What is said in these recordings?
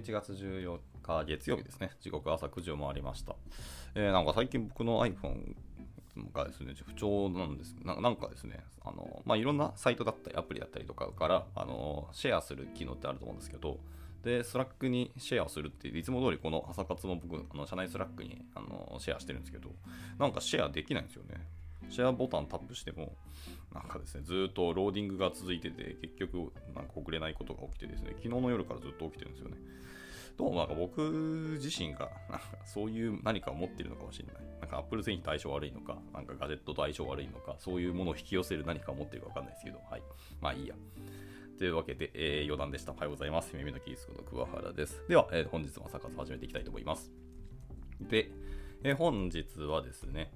11月14日月曜日ですね。時刻朝9時を回りました。えーなんか最近僕の iPhone がですね、不調なんです。ななんかですね、あの、まあ、いろんなサイトだったり、アプリだったりとかから、あの、シェアする機能ってあると思うんですけど、で、 Slack にシェアをするって、いつも通りこの朝活も僕、あの社内 Slack にあのシェアしてるんですけど、なんかシェアできないんですよね。シェアボタンタップしても、なんかですね、ずっとローディングが続いてて、結局、なんか送れないことが起きてですね、昨日の夜からずっと起きてるんですよね。どうもなんか僕自身が、なんかそういう何かを持ってるのかもしれない。なんか Apple 製品と相性悪いのか、なんかガジェットと相性悪いのか、そういうものを引き寄せる何かを持ってるかわかんないですけど、はい。まあいいや。というわけで、えー余談でした。おはようございます。耳のキースこと桑原です。では、えー本日も朝活始めていきたいと思います。で、えー本日はですね、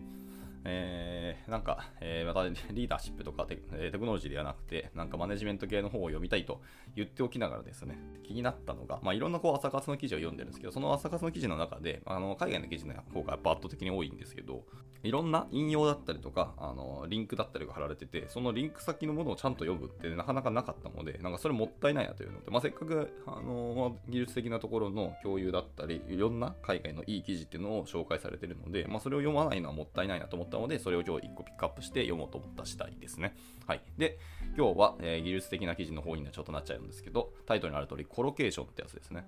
えーなんか、えーまたリーダーシップとかテ,、えテクノロジーではなくて、なんかマネジメント系の本を読みたいと言っておきながらですね、気になったのが、まあ、いろんなこう朝活の記事を読んでるんですけど、その朝活の記事の中で、あの海外の記事の方がやっぱ圧倒的に多いんですけど、いろんな引用だったりとか、あのリンクだったりが貼られてて、そのリンク先のものをちゃんと読むってなかなかなかったので、なんかそれもったいないなというので、まあ、せっかくあの、技術的なところの共有だったり、いろんな海外のいい記事っていうのを紹介されてるので、まあ、それを読まないのはもったいないなと思ったので、それを今日1個ピックアップして読もうと思った次第ですね。はい。で、今日は、えー技術的な記事の方にちょっとなっちゃうんですけど、タイトルにある通り、コロケーションってやつですね。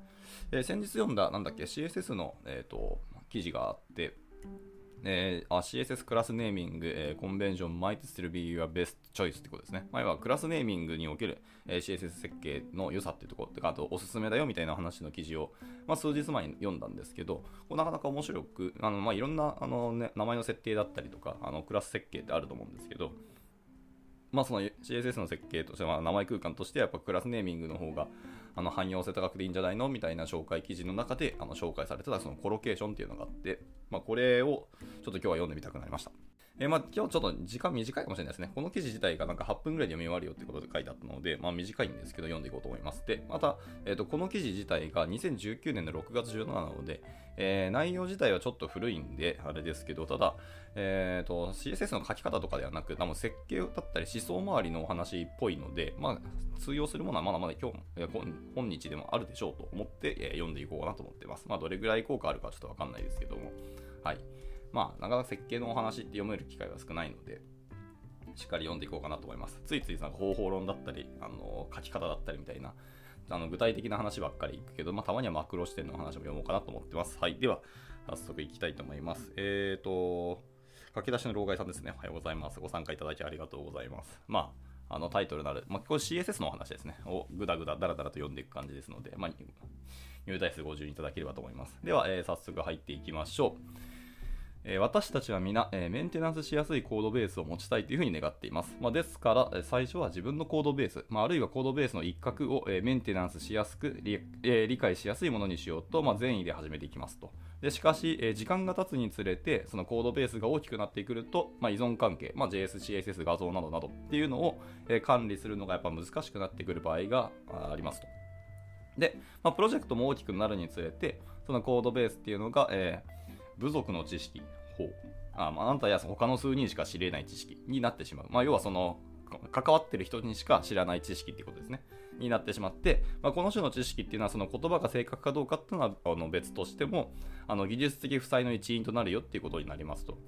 えー先日読んだ、なんだっけ、CSS の、えー、と記事があって、えーあ CSS クラスネーミング、えーコンベンション might still be your best choice ってことですね。まあ、要はクラスネーミングにおける、えー CSS 設計の良さっていうところとか、あとおすすめだよみたいな話の記事を、まあ、数日前に読んだんですけど、こなかなか面白く、あのまあ、いろんなあの、ね、名前の設定だったりとか、あのクラス設計ってあると思うんですけど、まあ、その CSS の設計としては、名前空間としてやっぱクラスネーミングの方があの汎用性高くていいんじゃないのみたいな紹介記事の中であの紹介されてたそのコロケーションっていうのがあって、まあ、これをちょっと今日は読んでみたくなりました。えーまあ、今日ちょっと時間短いかもしれないですね。この記事自体がなんか8分ぐらいで読み終わるよってことで書いてあったので、まあ、短いんですけど読んでいこうと思います。で、また、えー、とこの記事自体が2019年の6月17なので、えー内容自体はちょっと古いんで、あれですけど、ただ、えー、と CSS の書き方とかではなく、多分設計だったり思想周りのお話っぽいので、まあ、通用するものはまだまだ今日、え今本日でもあるでしょうと思って、え読んでいこうかなと思ってます。まあ、どれぐらい効果あるかちょっとわかんないですけども、はい。まあ、なかなか設計のお話って読める機会は少ないので、しっかり読んでいこうかなと思います。ついついなんか方法論だったり、あの書き方だったりみたいな、あの具体的な話ばっかりいくけど、まあ、たまにはマクロ視点の話も読もうかなと思ってます。はい。では、早速いきたいと思います。えーと、駆け出しの老害さんですね。おはようございます。ご参加いただきありがとうございます。まあ、あのタイトルなる、まあ、これ CSS のお話ですね。をぐだぐだだらだらと読んでいく感じですので、まあ、入隊数50いただければと思います。では、えー早速入っていきましょう。え私たちは皆、えメンテナンスしやすいコードベースを持ちたいというふうに願っています。まあ、ですから、最初は自分のコードベース、まあ、あるいはコードベースの一角を、えメンテナンスしやすく理,、え理解しやすいものにしようと、まあ、善意で始めていきますと。でしかし、え時間が経つにつれて、そのコードベースが大きくなってくると、まあ、依存関係、まあ、JS、CSS、画像などなどっていうのを、え管理するのがやっぱ難しくなってくる場合があありますと。で、まあ、プロジェクトも大きくなるにつれて、そのコードベースっていうのが、えー部族の知識、ほうあまあ、なたや他の数人しか知れない知識になってしまう。まあ、要はその、関わってる人にしか知らない知識っていうことですね。になってしまって、まあ、この種の知識っていうのはその言葉が正確かどうかっていうのはあの別としてもあの技術的負債の一因となるよっていうことになりますと。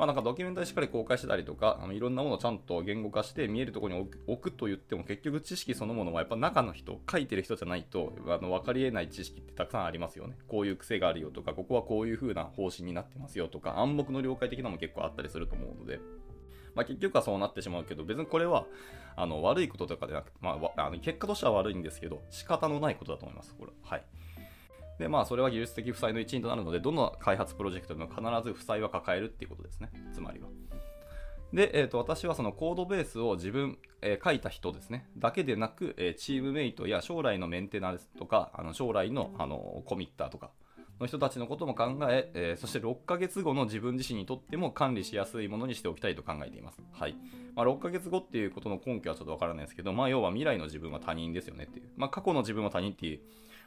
まあ、なんかドキュメンタリーしっかり公開してたりとか、あのいろんなものをちゃんと言語化して見えるところに置くと言っても結局知識そのものはやっぱ中の人、書いてる人じゃないとあの分かり得ない知識ってたくさんありますよね。こういう癖があるよとか、ここはこういう風な方針になってますよとか、暗黙の了解的なのも結構あったりすると思うので。まあ、結局はそうなってしまうけど、別にこれはあの悪いこととかでなく、まあ、あの結果としては悪いんですけど、仕方のないことだと思います、これ。はい。で、まあ、それは技術的負債の一因となるので、どの開発プロジェクトでも必ず負債は抱えるっていうことですね。つまりは。で、えー、と私はそのコードベースを自分、えー書いた人ですね、だけでなく、えーチームメイトや将来のメンテナンスとか、あの将来のあのコミッターとかの人たちのことも考ええーそして6ヶ月後の自分自身にとっても管理しやすいものにしておきたいと考えています。はいまあ、6ヶ月後っていうことの根拠はちょっとわからないですけど、まあ、要は未来の自分は他人ですよねっていう、まあ、過去の自分は他人っていう、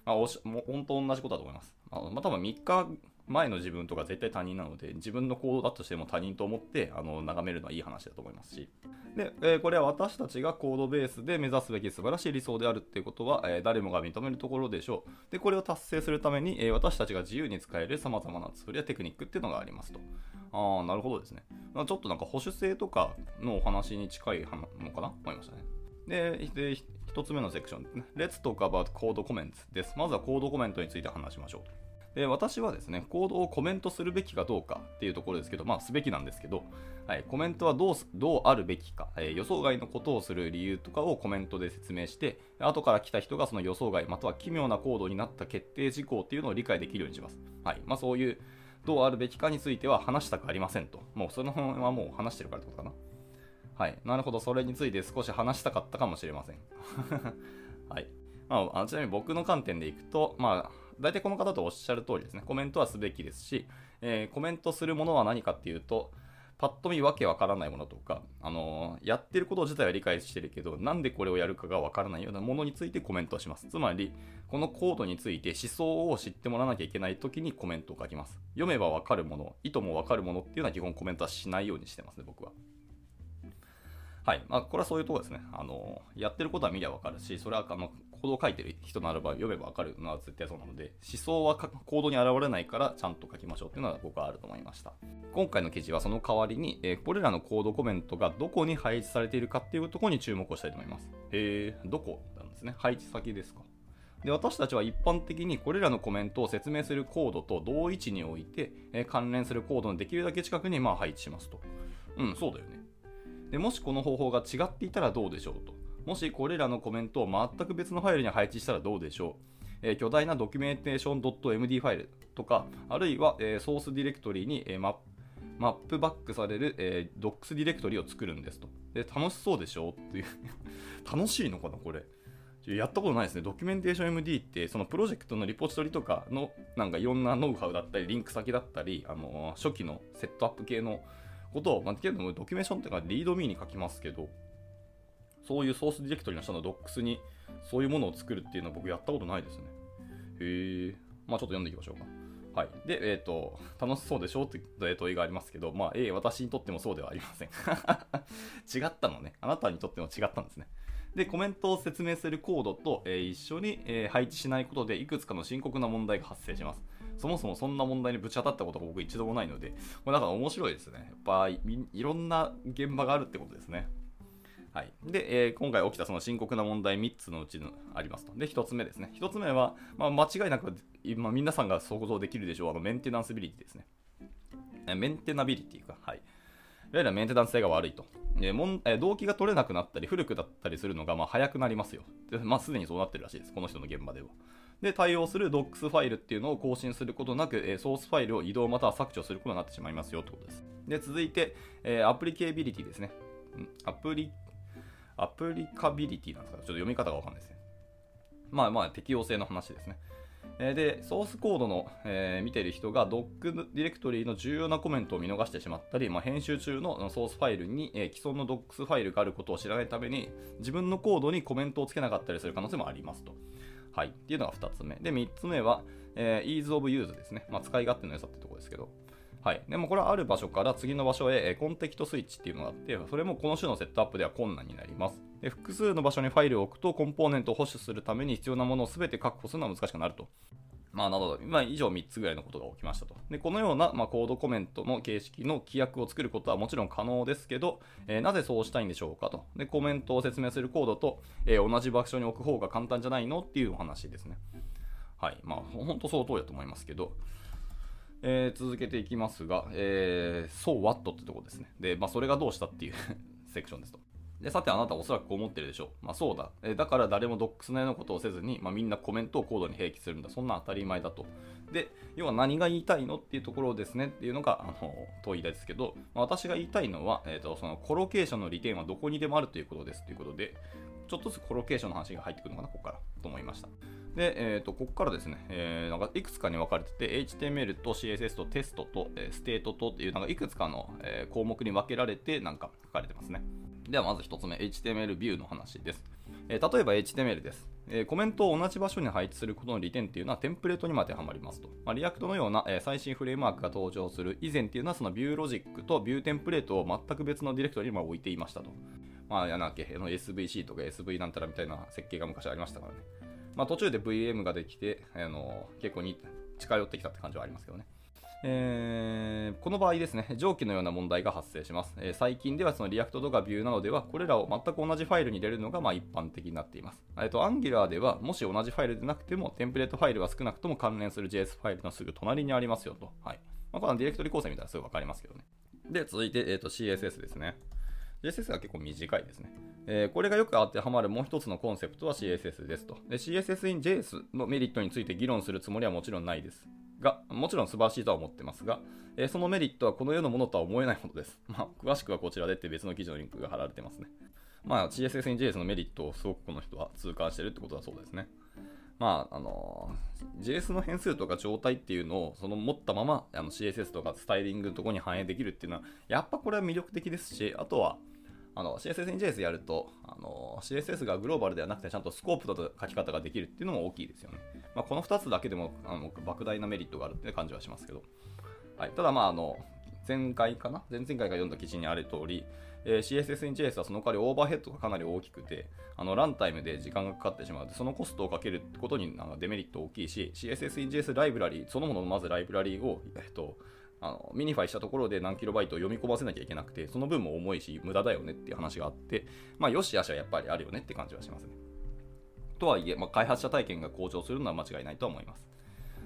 まあ、おしもう本当同じことだと思います。まあ、まあ、多分3日前の自分とか絶対他人なので、自分の行動だとしても他人と思ってあの眺めるのはいい話だと思いますし。で、えー、これは私たちがコードベースで目指すべき素晴らしい理想であるっていうことは、えー、誰もが認めるところでしょう。で、これを達成するために、えー、私たちが自由に使える様々なツールやテクニックっていうのがありますと。ああ、なるほどですね。ちょっとなんか保守性とかのお話に近いのかな？思いましたね。で、で1つ目のセクション。Let's talk about code comments です。まずはコードコメントについて話しましょう。で私はですね、コードをコメントするべきかどうかっていうところですけど、まあ、すべきなんですけど、はい、コメントはどうどうあるべきか、えー、予想外のことをする理由とかをコメントで説明して、後から来た人がその予想外、または奇妙なコードになった決定事項っていうのを理解できるようにします。はいまあ、そういう、どうあるべきかについては話したくありませんと。もうその辺はもう話してるからってことかな。はい。なるほど、それについて少し話したかったかもしれません。はい。まあ、ちなみに僕の観点でいくと、まあ、大体この方とおっしゃる通りですね。コメントはすべきですし、えー、コメントするものは何かっていうと、パッと見わけわからないものとか、あのー、やってること自体は理解してるけど、なんでこれをやるかがわからないようなものについてコメントします。つまり、このコードについて思想を知ってもらわなきゃいけない時にコメントを書きます。読めばわかるもの、意図もわかるものっていうのは基本コメントはしないようにしてますね、僕は。はい。まあ、これはそういうとこですね。あの、やってることは見りゃわかるし、それは、あの、コードを書いてる人ならば読めばわかるのは絶対そうなので、思想はコードに現れないからちゃんと書きましょうっていうのは僕はあると思いました。今回の記事はその代わりに、えー、これらのコードコメントがどこに配置されているかっていうところに注目をしたいと思います。へえ、どこなんですね。配置先ですか。で私たちは一般的にこれらのコメントを説明するコードと同位置に置いて、えー、関連するコードのできるだけ近くにまあ配置しますと。うん、そうだよね。でもしこの方法が違っていたらどうでしょうと。もしこれらのコメントを全く別のファイルに配置したらどうでしょう、え、巨大なドキュメンテーション .md ファイルとか、あるいは、え、ソースディレクトリに、えー、ママップバックされる、えー、docs ディレクトリを作るんですと。で、楽しそうでしょうっていう 楽しいのかな、これ。やったことないですね。 documentation.md って、そのプロジェクトのリポジトリとかの、なんかいろんなノウハウだったり、リンク先だったり、あの、初期のセットアップ系のことを、まあ、けどドキュメーションっていうか、リードミーに書きますけど、そういうソースディレクトリの下のドックスにそういうものを作るっていうのは僕やったことないですね。へえ。まあちょっと読んでいきましょうか。はい。で、えっ、ー、と、楽しそうでしょって問いがありますけど、まあ、ええ、私にとってもそうではありません。違ったのね。あなたにとっても違ったんですね。で、コメントを説明するコードと、えー、一緒に、えー、配置しないことで、いくつかの深刻な問題が発生します。そもそもそんな問題にぶち当たったことが僕一度もないので、これだか面白いですね。やっぱい、ろんな現場があるってことですね。はい。で、えー、今回起きたその深刻な問題3つのうちのありますと。で、1つ目ですね。1つ目は、まあ、間違いなく、今皆さんが想像できるでしょう、あのメンテナンスビリティですね。メンテナビリティか。はい。いわゆるメンテナンス性が悪いと。えーもんえー、動機が取れなくなったり、古くだったりするのが、まあ、早くなりますよ。で、まあ、すでにそうなってるらしいです。この人の現場では。で、対応する Docs ファイルっていうのを更新することなく、え、ソースファイルを移動または削除することになってしまいますよってことです。で、続いて、え、アプリケービリティですね。アプリアプリカビリティなんですか？ちょっと読み方がわかんないですね。まあまあ適用性の話ですね。で、ソースコードの、えー、見てる人が Doc ディレクトリの重要なコメントを見逃してしまったり、まあ、編集中のソースファイルに、えー、既存の Docs ファイルがあることを知らないために自分のコードにコメントをつけなかったりする可能性もありますと。はい。っていうのが2つ目。で、3つ目は、えー、Ease of Use ですね。まあ、使い勝手の良さってところですけど。はい。でもこれはある場所から次の場所へえコンテキトスイッチっていうのがあって、それもこの種のセットアップでは困難になります。で複数の場所にファイルを置くとコンポーネントを保守するために必要なものを全て確保するのは難しくなると。まあ、など、まあ、以上3つぐらいのことが起きましたと。で、このような、まあ、コードコメントの形式の規約を作ることはもちろん可能ですけど、えー、なぜそうしたいんでしょうかと。で、コメントを説明するコードと、えー、同じ場所に置く方が簡単じゃないのっていうお話ですね。はい。まあ、本当その通りだと思いますけど、えー、続けていきますが、えー、So what ってとこですね。で、まあ、それがどうしたっていう セクションですと。で、さてあなたおそらくこう思ってるでしょう。まあそうだ。えだから誰もドックスのようなことをせずに、まあ、みんなコメントをコードに併記するんだ。そんな当たり前だと。で、要は何が言いたいのっていうところですねっていうのが、あの、問いですけど、まあ、私が言いたいのは、えっ、ー、と、そのコロケーションの利点はどこにでもあるということですということで、ちょっとずつコロケーションの話が入ってくるのかな、ここからと思いました。で、えーと、ここからですね、えー、なんかいくつかに分かれてて、HTML と CSS とテストと、えー、ステートとっていう、なんかいくつかの、え、項目に分けられて、なんか書かれてますね。ではまず1つ目、HTML ビューの話です。えー、例えば HTML です。えー、コメントを同じ場所に配置することの利点っていうのはテンプレートにも当てはまりますと。まあ、 React のような、えー、最新フレームワークが登場する以前っていうのはそのビューロジックとビューテンプレートを全く別のディレクトリに置いていましたと。まあ、やなきゃ、SVC とか SV なんたらみたいな設計が昔ありましたからね。まあ、途中で VM ができて、あの結構に近寄ってきたって感じはありますけどね。えー、この場合ですね、上記のような問題が発生します。えー、最近ではその React とか Vue などでは、これらを全く同じファイルに入れるのがま一般的になっています。えーと、Angular では、もし同じファイルでなくても、テンプレートファイルは少なくとも関連する JS ファイルのすぐ隣にありますよと。はい。まあ、このディレクトリ構成みたいなすぐわかりますけどね。で、続いて、えーと、CSS ですね。CSS が結構短いですね。えー、これがよく当てはまるもう一つのコンセプトは CSS ですと。CSS in JS のメリットについて議論するつもりはもちろんないです。が、もちろん素晴らしいとは思ってますが、えー、そのメリットはこの世のものとは思えないものです。まあ、詳しくはこちらでって別の記事のリンクが貼られてますね。まあ、CSS in JS のメリットをすごくこの人は痛感してるってことだそうですね。まあ、あのー、JS の変数とか状態っていうのをその持ったままあの CSS とかスタイリングのところに反映できるっていうのは、やっぱこれは魅力的ですし、あとは、あの CSS in JS やるとあの CSS がグローバルではなくてちゃんとスコープと書き方ができるっていうのも大きいですよね。まあ、この2つだけでもあの莫大なメリットがあるって感じはしますけど。はい、ただまああの前回かな？前々回が読んだ記事にある通り、えー、CSS in JS はその代わりオーバーヘッドがかなり大きくて、あのランタイムで時間がかかってしまうと、そのコストをかけることになんかデメリット大きいし、CSS in JS ライブラリー、そのもののまずライブラリーを、えっと、あの minify したところで何キロバイトを読み込ませなきゃいけなくて、その分も重いし、無駄だよねっていう話があって、まあ、よしあしはやっぱりあるよねって感じはしますね。とはいえ、まあ、開発者体験が向上するのは間違いないと思います。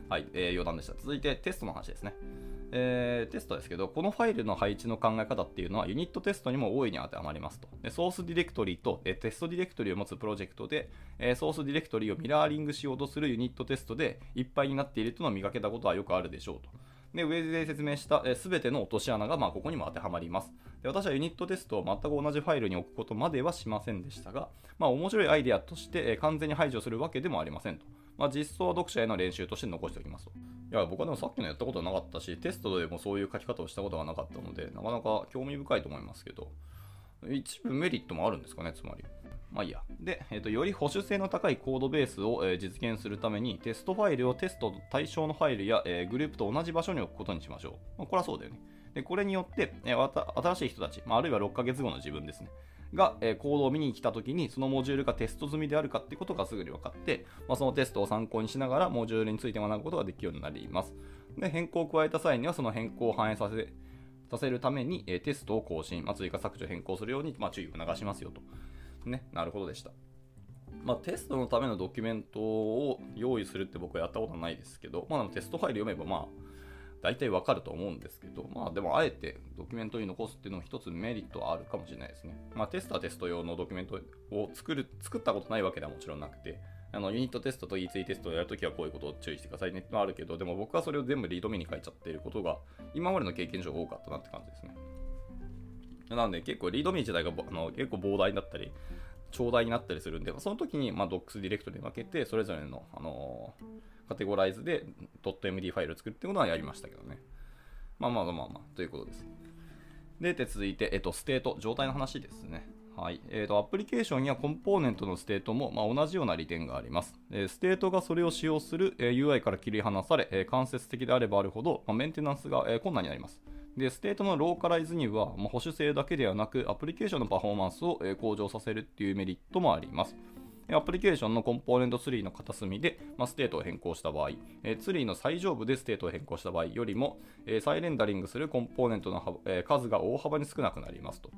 はい、えー、余談でした。続いてテストの話ですね。えー、テストですけど、このファイルの配置の考え方っていうのはユニットテストにも大いに当てはまりますと。でソースディレクトリと、えテストディレクトリを持つプロジェクトで、えソースディレクトリをミラーリングしようとするユニットテストでいっぱいになっているというのを見かけたことはよくあるでしょうと。で、上で説明したすべての落とし穴が、まあ、ここにも当てはまりますで。私はユニットテストを全く同じファイルに置くことまではしませんでしたが、まあ、面白いアイデアとして、え完全に排除するわけでもありませんと。まあ、実装は読者への練習として残しておきますと。いや、僕はでもさっきのやったことはなかったし、テストでもそういう書き方をしたことがなかったので、なかなか興味深いと思いますけど、一部メリットもあるんですかね、つまり。まあいいや。で、えーと、より保守性の高いコードベースを、えー、実現するために、テストファイルをテスト対象のファイルや、えー、グループと同じ場所に置くことにしましょう。まあ、これはそうだよね。で、これによって、えー、新しい人たち、まあ、あるいは6ヶ月後の自分ですね。が、えー、コードを見に来たときに、そのモジュールがテスト済みであるかってことがすぐに分かって、まあ、そのテストを参考にしながら、モジュールについて学ぶことができるようになります。で、変更を加えた際には、その変更を反映させ、させるために、えー、テストを更新、まあ、追加削除変更するように、まあ、注意を促しますよと。ね、なるほどでした。まあ、テストのためのドキュメントを用意するって僕はやったことはないですけど、まあ、テストファイル読めば、まあ、大体わかると思うんですけど、まあ、でも、あえてドキュメントに残すっていうのも一つメリットはあるかもしれないですね。まあ、テストはテスト用のドキュメントを作る、作ったことないわけではもちろんなくて、あのユニットテストと E3 テストをやるときはこういうことを注意してくださいねってのはあるけど、でも僕はそれを全部リード目に書いちゃっていることが、今までの経験上多かったなって感じですね。なんで結構リードミー自体があの結構膨大だったり、長大になったりするんで、その時に、まあ、Docs ディレクトに分けて、それぞれの、あのー、カテゴライズで .md ファイルを作るってことはやりましたけどね。まあまあまあまあ、ということです。で、で続いて、えっと、ステート、状態の話ですね。はい。えっ、ー、と、アプリケーションやコンポーネントのステートも、まあ、同じような利点があります。えー、ステートがそれを使用する、えー、UI から切り離され、え間接的であればあるほど、まあ、メンテナンスが、え困難になります。で、ステートのローカライズには、まあ、保守性だけではなく、アプリケーションのパフォーマンスを、え向上させるっていうメリットもあります。アプリケーションのコンポーネントツリーの片隅で、まあ、ステートを変更した場合、えツリーの最上部でステートを変更した場合よりも、え再レンダリングするコンポーネントの、え数が大幅に少なくなりますと。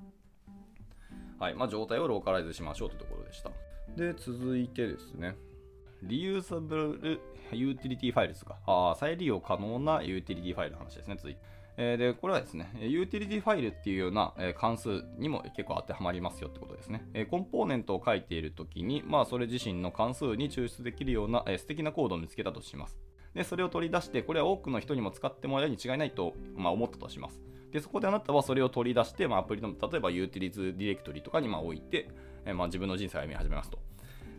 はいまあ、状態をローカライズしましょうというところでした。で、続いてですね。 reusable utility files ですか。あ再利用可能なユーティリティファイルの話ですね、続いて。えで、これはですね、ユーティリティファイルっていうような、え関数にも結構当てはまりますよってことですね。えコンポーネントを書いているときに、まあ、それ自身の関数に抽出できるような、え素敵なコードを見つけたとします。で、それを取り出して、これは多くの人にも使ってもらえるに違いないと、まあ、思ったとします。で、そこであなたはそれを取り出して、まあ、アプリの、例えばユーティリズディレクトリとかにま置いて、えまあ、自分の人生を歩み始めますと。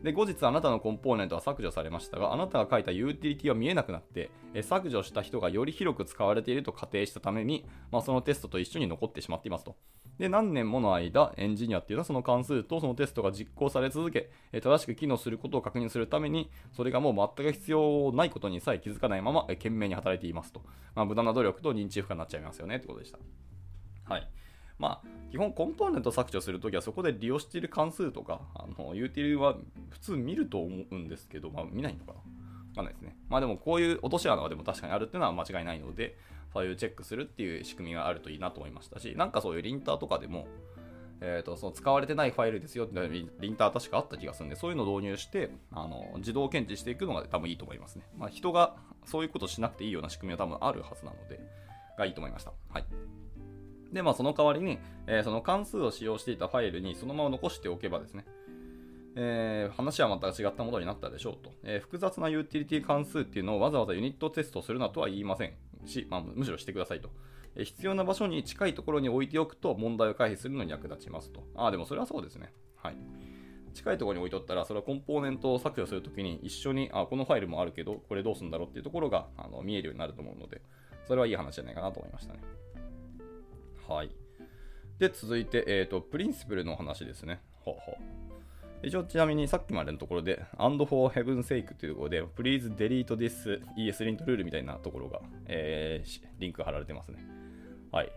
で、後日あなたのコンポーネントは削除されましたが、あなたが書いたユーティリティは見えなくなって、え削除した人がより広く使われていると仮定したために、まあ、そのテストと一緒に残ってしまっていますと。で、何年もの間、エンジニアっていうのはその関数とそのテストが実行され続け、え正しく機能することを確認するために、それがもう全く必要ないことにさえ気づかないまま、え懸命に働いていますと。まあ、無駄な努力と認知負荷になっちゃいますよねってことでした。はい。まあ、基本コンポーネント削除するときはそこで利用している関数とか、あのユーティリは普通見ると思うんですけど、まあ見ないのかなわかんないですね。まあでもこういう落とし穴はでも確かにあるっていうのは間違いないので、そういうチェックするっていう仕組みがあるといいなと思いましたし、なんかそういうリンターとかでも、えーと、その使われてないファイルですよってリンター確かあった気がするんで、そういうのを導入してあの自動検知していくのが多分いいと思いますね。まあ、人がそういうことしなくていいような仕組みは多分あるはずなので、がいいと思いました。はい。で、まあ、その代わりに、えー、その関数を使用していたファイルにそのまま残しておけばですね、えー、話はまた違ったものになったでしょうと、えー、複雑なユーティリティ関数っていうのをわざわざユニットテストするなとは言いませんし、まあ、むしろしてくださいと。え、必要な場所に近いところに置いておくと問題を回避するのに役立ちますと。ああ、でもそれはそうですね。はい。近いところに置いとったら、それはコンポーネントを削除するときに一緒に、あ、このファイルもあるけど、これどうすんだろうっていうところがあの見えるようになると思うので、それはいい話じゃないかなと思いましたね。はい。で、続いて、えっ、ー、と、プリンシプルの話ですね。ほうほう。一応ちなみにさっきまでのところで、and for heaven's sake というところで、please delete this ESLint rule みたいなところが、えー、リンク貼られてますね。はい。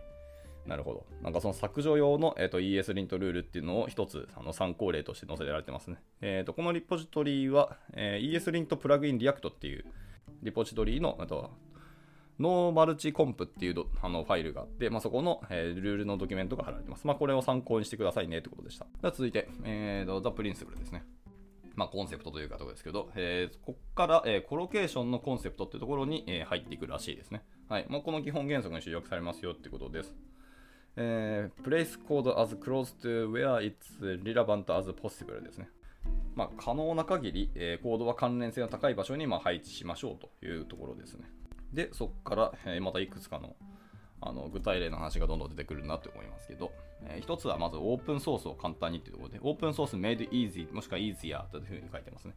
なるほど。なんかその削除用の、えーと、ESLint ルールっていうのを一つあの参考例として載せられてますね。えーと、このリポジトリは、えー、ESLint プラグインリアクトっていうリポジトリのあと no-multi-comp っていうあのファイルがあって、まあ、そこの、えー、ルールのドキュメントが貼られてます。まあ、これを参考にしてくださいねってことでした。では続いて、えーと、 The principle ですね。まあ、コンセプトというかところですけど、えー、ここから、えー、コロケーションのコンセプトっていうところに、えー、入っていくらしいですね。はい。まあ、この基本原則に集約されますよってことです。えー、place code as close to where it's relevant as possible ですね。まあ、可能な限り、えー、コードは関連性の高い場所にまあ配置しましょうというところですね。で、そこから、え、またいくつかのあの具体例の話がどんどん出てくるなと思いますけど、えー、一つはまずオープンソースを簡単にというところで、オープンソース made easy もしくは easier というふうに書いてますね。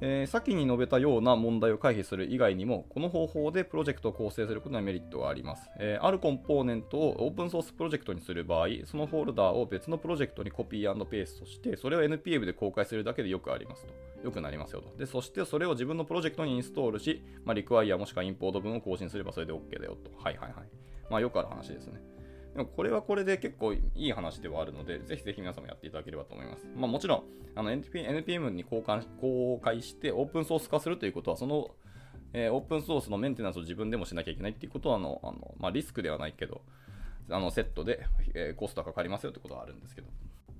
えー、先に述べたような問題を回避する以外にも、この方法でプロジェクトを構成することにメリットがあります。えー、あるコンポーネントをオープンソースプロジェクトにする場合、そのフォルダーを別のプロジェクトにコピーペーストして、それを NPM で公開するだけでよくありますと。よくなりますよと。で、そしてそれを自分のプロジェクトにインストールし、まあ、リクワイアもしくはインポート文を更新すればそれで OK だよと。はいはいはい。まあ、よくある話ですね。でもこれはこれで結構いい話ではあるので、ぜひぜひ皆さんもやっていただければと思います。まあ、もちろん、あの NPM に交換公開してオープンソース化するということは、その、えー、オープンソースのメンテナンスを自分でもしなきゃいけないっていうことはあの、あのまあ、リスクではないけど、あのセットで、えー、コストがかかりますよってことはあるんですけど、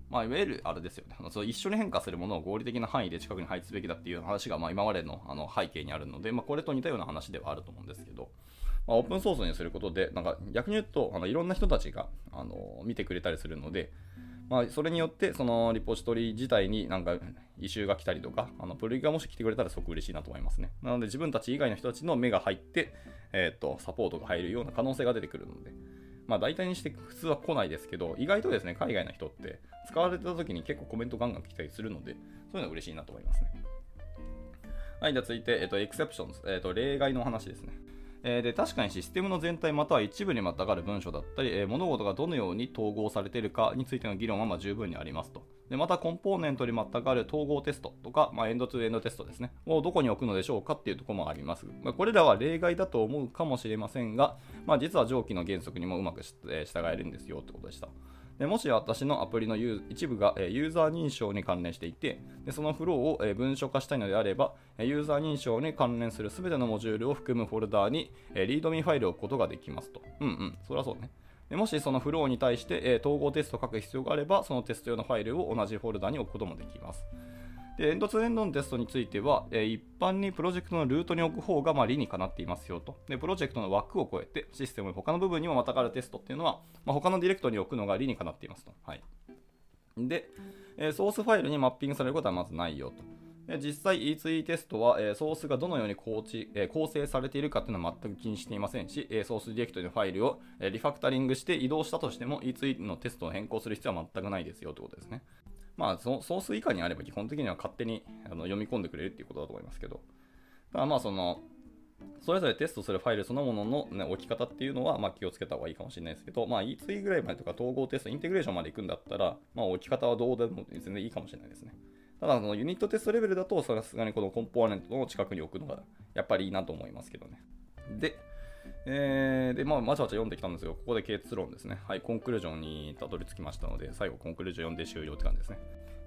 まあ、いわゆるあれですよね。あの一緒に変化するものを合理的な範囲で近くに配置すべきだっていう話が、まあ、今までのあの背景にあるので、まあ、これと似たような話ではあると思うんですけど、まあ、オープンソースにすることで、なんか逆に言うと、あのいろんな人たちがあの見てくれたりするので、まあ、それによってそのリポジトリ自体になんか異臭が来たりとか、あのプルリがもし来てくれたらすごく嬉しいなと思いますね。なので自分たち以外の人たちの目が入って、えーと、サポートが入るような可能性が出てくるので、まあ大体にして普通は来ないですけど、意外とですね、海外の人って使われてた時に結構コメントガンガン来たりするので、そういうのは嬉しいなと思いますね。はい、じゃあ続いて、えっ、ー、と、エクセプションズ、えっ、ー、と、例外の話ですね。えー、で確かにシステムの全体または一部にまたがる文章だったり、え、物事がどのように統合されているかについての議論はま十分にありますと。でまた、コンポーネントにまたがる統合テストとか、まあ、エンドツーエンドテストですね、をどこに置くのでしょうかっていうところもあります。まあ、これらは例外だと思うかもしれませんが、まあ、実は上記の原則にもうまく従えるんですよってことでした。でもし私のアプリの一部がユーザー認証に関連していて、でそのフローを文書化したいのであれば、ユーザー認証に関連するすべてのモジュールを含むフォルダーに README ファイルを置くことができますと。うんうん、そりゃそうね。でもしそのフローに対して、統合テストを書く必要があれば、そのテスト用のファイルを同じフォルダーに置くこともできます。でエンドツーエンドのテストについては、え、一般にプロジェクトのルートに置く方がま理にかなっていますよと。で、プロジェクトの枠を超えて、システムの他の部分にもまたがるテストっていうのは、まあ、他のディレクトリに置くのが理にかなっていますと。はい。で、え、ソースファイルにマッピングされることはまずないよと。実際 E2E テストは、え、ソースがどのように構築、え、構成されているかというのは全く気にしていませんし、え、ソースディレクトリのファイルを、えリファクタリングして移動したとしても E2E のテストを変更する必要は全くないですよということですね。まあ、ソース以下にあれば基本的には勝手にあの読み込んでくれるっていうことだと思いますけど、ただまあその、それぞれテストするファイルそのものの、ね、置き方っていうのは、ま、気をつけた方がいいかもしれないですけど、まあ、E2 ぐらいまでとか統合テスト、インテグレーションまで行くんだったら、まあ、置き方はどうでも全然いいかもしれないですね。ただ、ユニットテストレベルだと、さすがにこのコンポーネントの近くに置くのがやっぱりいいなと思いますけどね。で、えー、で、まあ、まちまち読んできたんですよ。ここで結論ですね。はい、コンクルージョンにたどり着きましたので、最後コンクルージョン読んで終了って感じですね。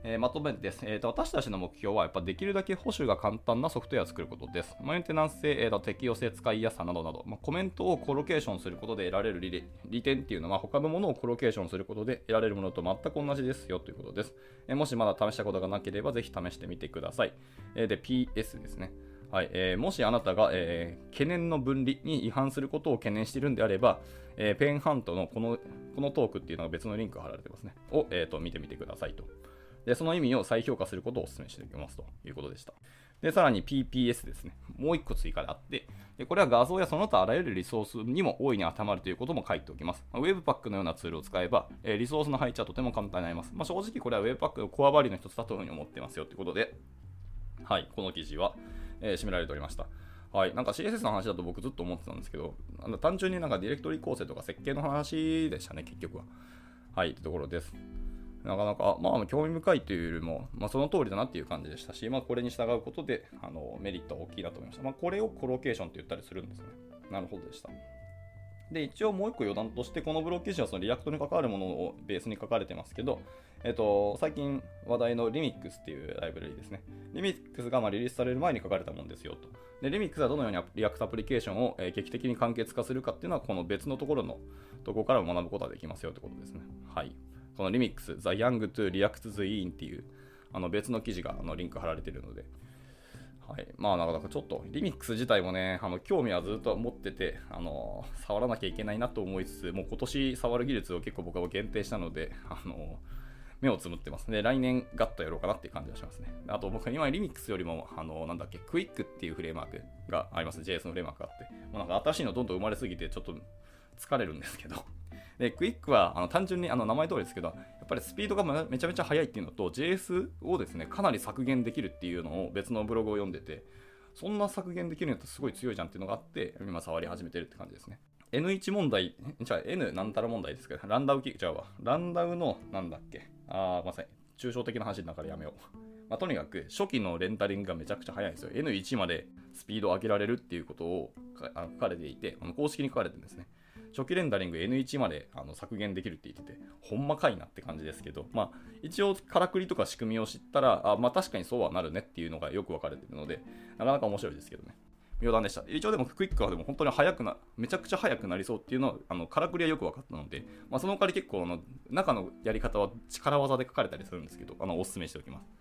えー、まとめてです、えーと。私たちの目標は、やっぱできるだけ保守が簡単なソフトウェアを作ることです。メンテナンス性、えーと、適用性、使いやすさなどなど、まあ、コメントをコロケーションすることで得られる利利点っていうのは、他のものをコロケーションすることで得られるものと全く同じですよということです。えー、もしまだ試したことがなければ、ぜひ試してみてください。えー、で、PS ですね。はいえー、もしあなたが、えー、懸念の分離に違反することを懸念しているんであれば、えー、ペンハントのこのこのトークっていうのは別のリンクが貼られてますね。を、えーと見てみてくださいと。で、その意味を再評価することをお勧めしておきますということでした。で、さらに PPS ですね。もう一個追加であって、でこれは画像やその他あらゆるリソースにも大いに当てはまるということも書いておきます。Webpack のようなツールを使えば、えリソースの配置はとても簡単になります。まあ、正直これは Webpack のコアバリューの一つだというふうに思ってますよということで、はい、この記事は、えー、締められておりました。はい、なんか CSS の話だと僕ずっと思ってたんですけど、あの単純になんかディレクトリ構成とか設計の話でしたね、結局は。はい、ってところです。なかなか、まあ、興味深いというよりも、まあ、その通りだなっていう感じでしたし、まあ、これに従うことであのメリットは大きいなと思いました。まあ、これをコロケーションって言ったりするんですね。なるほどでした。で、一応もう一個余談として、このブログ記事はその React に関わるものをベースに書かれてますけど、えっと、最近話題の Remix っていうライブラリですね。Remix がまリリースされる前に書かれたものですよと。で、Remix はどのように React アプリケーションをえ劇的に簡潔化するかっていうのは、この別のところのとこから学ぶことができますよってことですね。はい。この Remix、The Yang to React's Yin っていうあの別の記事があのリンク貼られてるので、はい、まあなかなかちょっとリミックス自体もね、あの興味はずっと持ってて、あの触らなきゃいけないなと思いつつ、もう今年触る技術を結構僕は限定したので、あの目をつむってますね。来年ガッとやろうかなっていう感じがしますね。あと僕は今リミックスよりも、あのなんだっけ、クイックっていうフレームワークがあります。JS のフレームワークがあって、もうなんか新しいのどんどん生まれすぎてちょっと疲れるんですけどで、クイックはあの単純にあの名前通りですけど、やっぱりスピードがめちゃめちゃ速いっていうのと、JS をですね、かなり削減できるっていうのを別のブログを読んでて、そんな削減できるのってすごい強いじゃんっていうのがあって、今触り始めてるって感じですね。N1 問題、じゃあ N なんたら問題ですけど、ランダウキ、じゃあわ、ランダウの、なんだっけ、あー、まさに、抽象的な話だからやめよう。まあ、とにかく、初期のレンタリングがめちゃくちゃ速いんですよ。N1 までスピードを上げられるっていうことを書かれていて、あの公式に書かれてるんですね。初期レンダリング N1 まであの削減できるって言ってて、ほんまかいなって感じですけど、まあ、一応、からくりとか仕組みを知ったら、あまあ、確かにそうはなるねっていうのがよく分かれてるので、なかなか面白いですけどね。余談でした。一応でもクイックはでも本当に速くな、めちゃくちゃ速くなりそうっていうのは、あの、からくりはよく分かったので、まあ、その代わり結構、あの、中のやり方は力技で書かれたりするんですけど、あの、お勧めしておきます。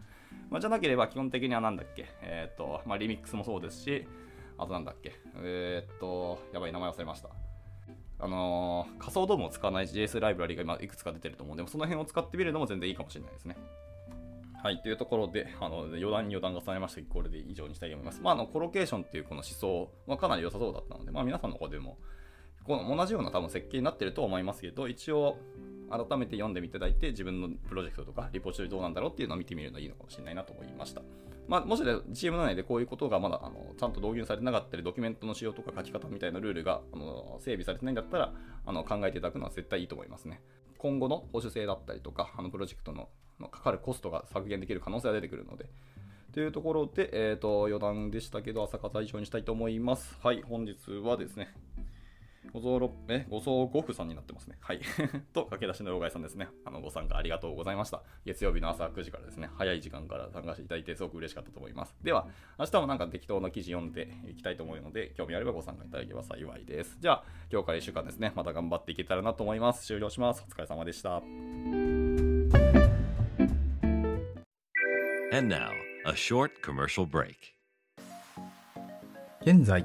まあ、じゃなければ基本的にはなんだっけ、えっ、と、まあ、リミックスもそうですし、あとなんだっけ、えっ、と、やばい、名前忘れました。あのー、仮想ドームを使わない JS ライブラリが今いくつか出てると思うんで、その辺を使ってみるのも全然いいかもしれないですね。はい、というところで、あの余談に余談が重ねましたこれで以上にしたいと思います。まあ、あのコロケーションっていうこの思想はかなり良さそうだったので、まあ、皆さんの方でもこの同じような多分設計になってると思いますけど、一応改めて読んでみていただいて、自分のプロジェクトとかリポジトリどうなんだろうっていうのを見てみるのいいのかもしれないなと思いました。まあ、もし GM 内でこういうことがまだあのちゃんと導入されてなかったり、ドキュメントの仕様とか書き方みたいなルールがあの整備されてないんだったらあの考えていただくのは絶対いいと思いますね。今後の保守性だったりとか、あのプロジェクトのかかるコストが削減できる可能性が出てくるので。というところで、えーと、余談でしたけど、朝方以上にしたいと思います。はい、本日はですね、ごぞろ、え、ごぞごふさんになってますね。はい。と、駆け出しの老害さんですね。あの、ご参加ありがとうございました。月曜日の朝9時からですね、早い時間から参加していただいて、すごく嬉しかったと思います。では、明日もなんか適当な記事読んでいきたいと思うので、興味あればご参加いただければ幸いです。じゃあ、今日から1週間ですね、また頑張っていけたらなと思います。終了します。お疲れ様でした。And now, a short commercial break. 現在、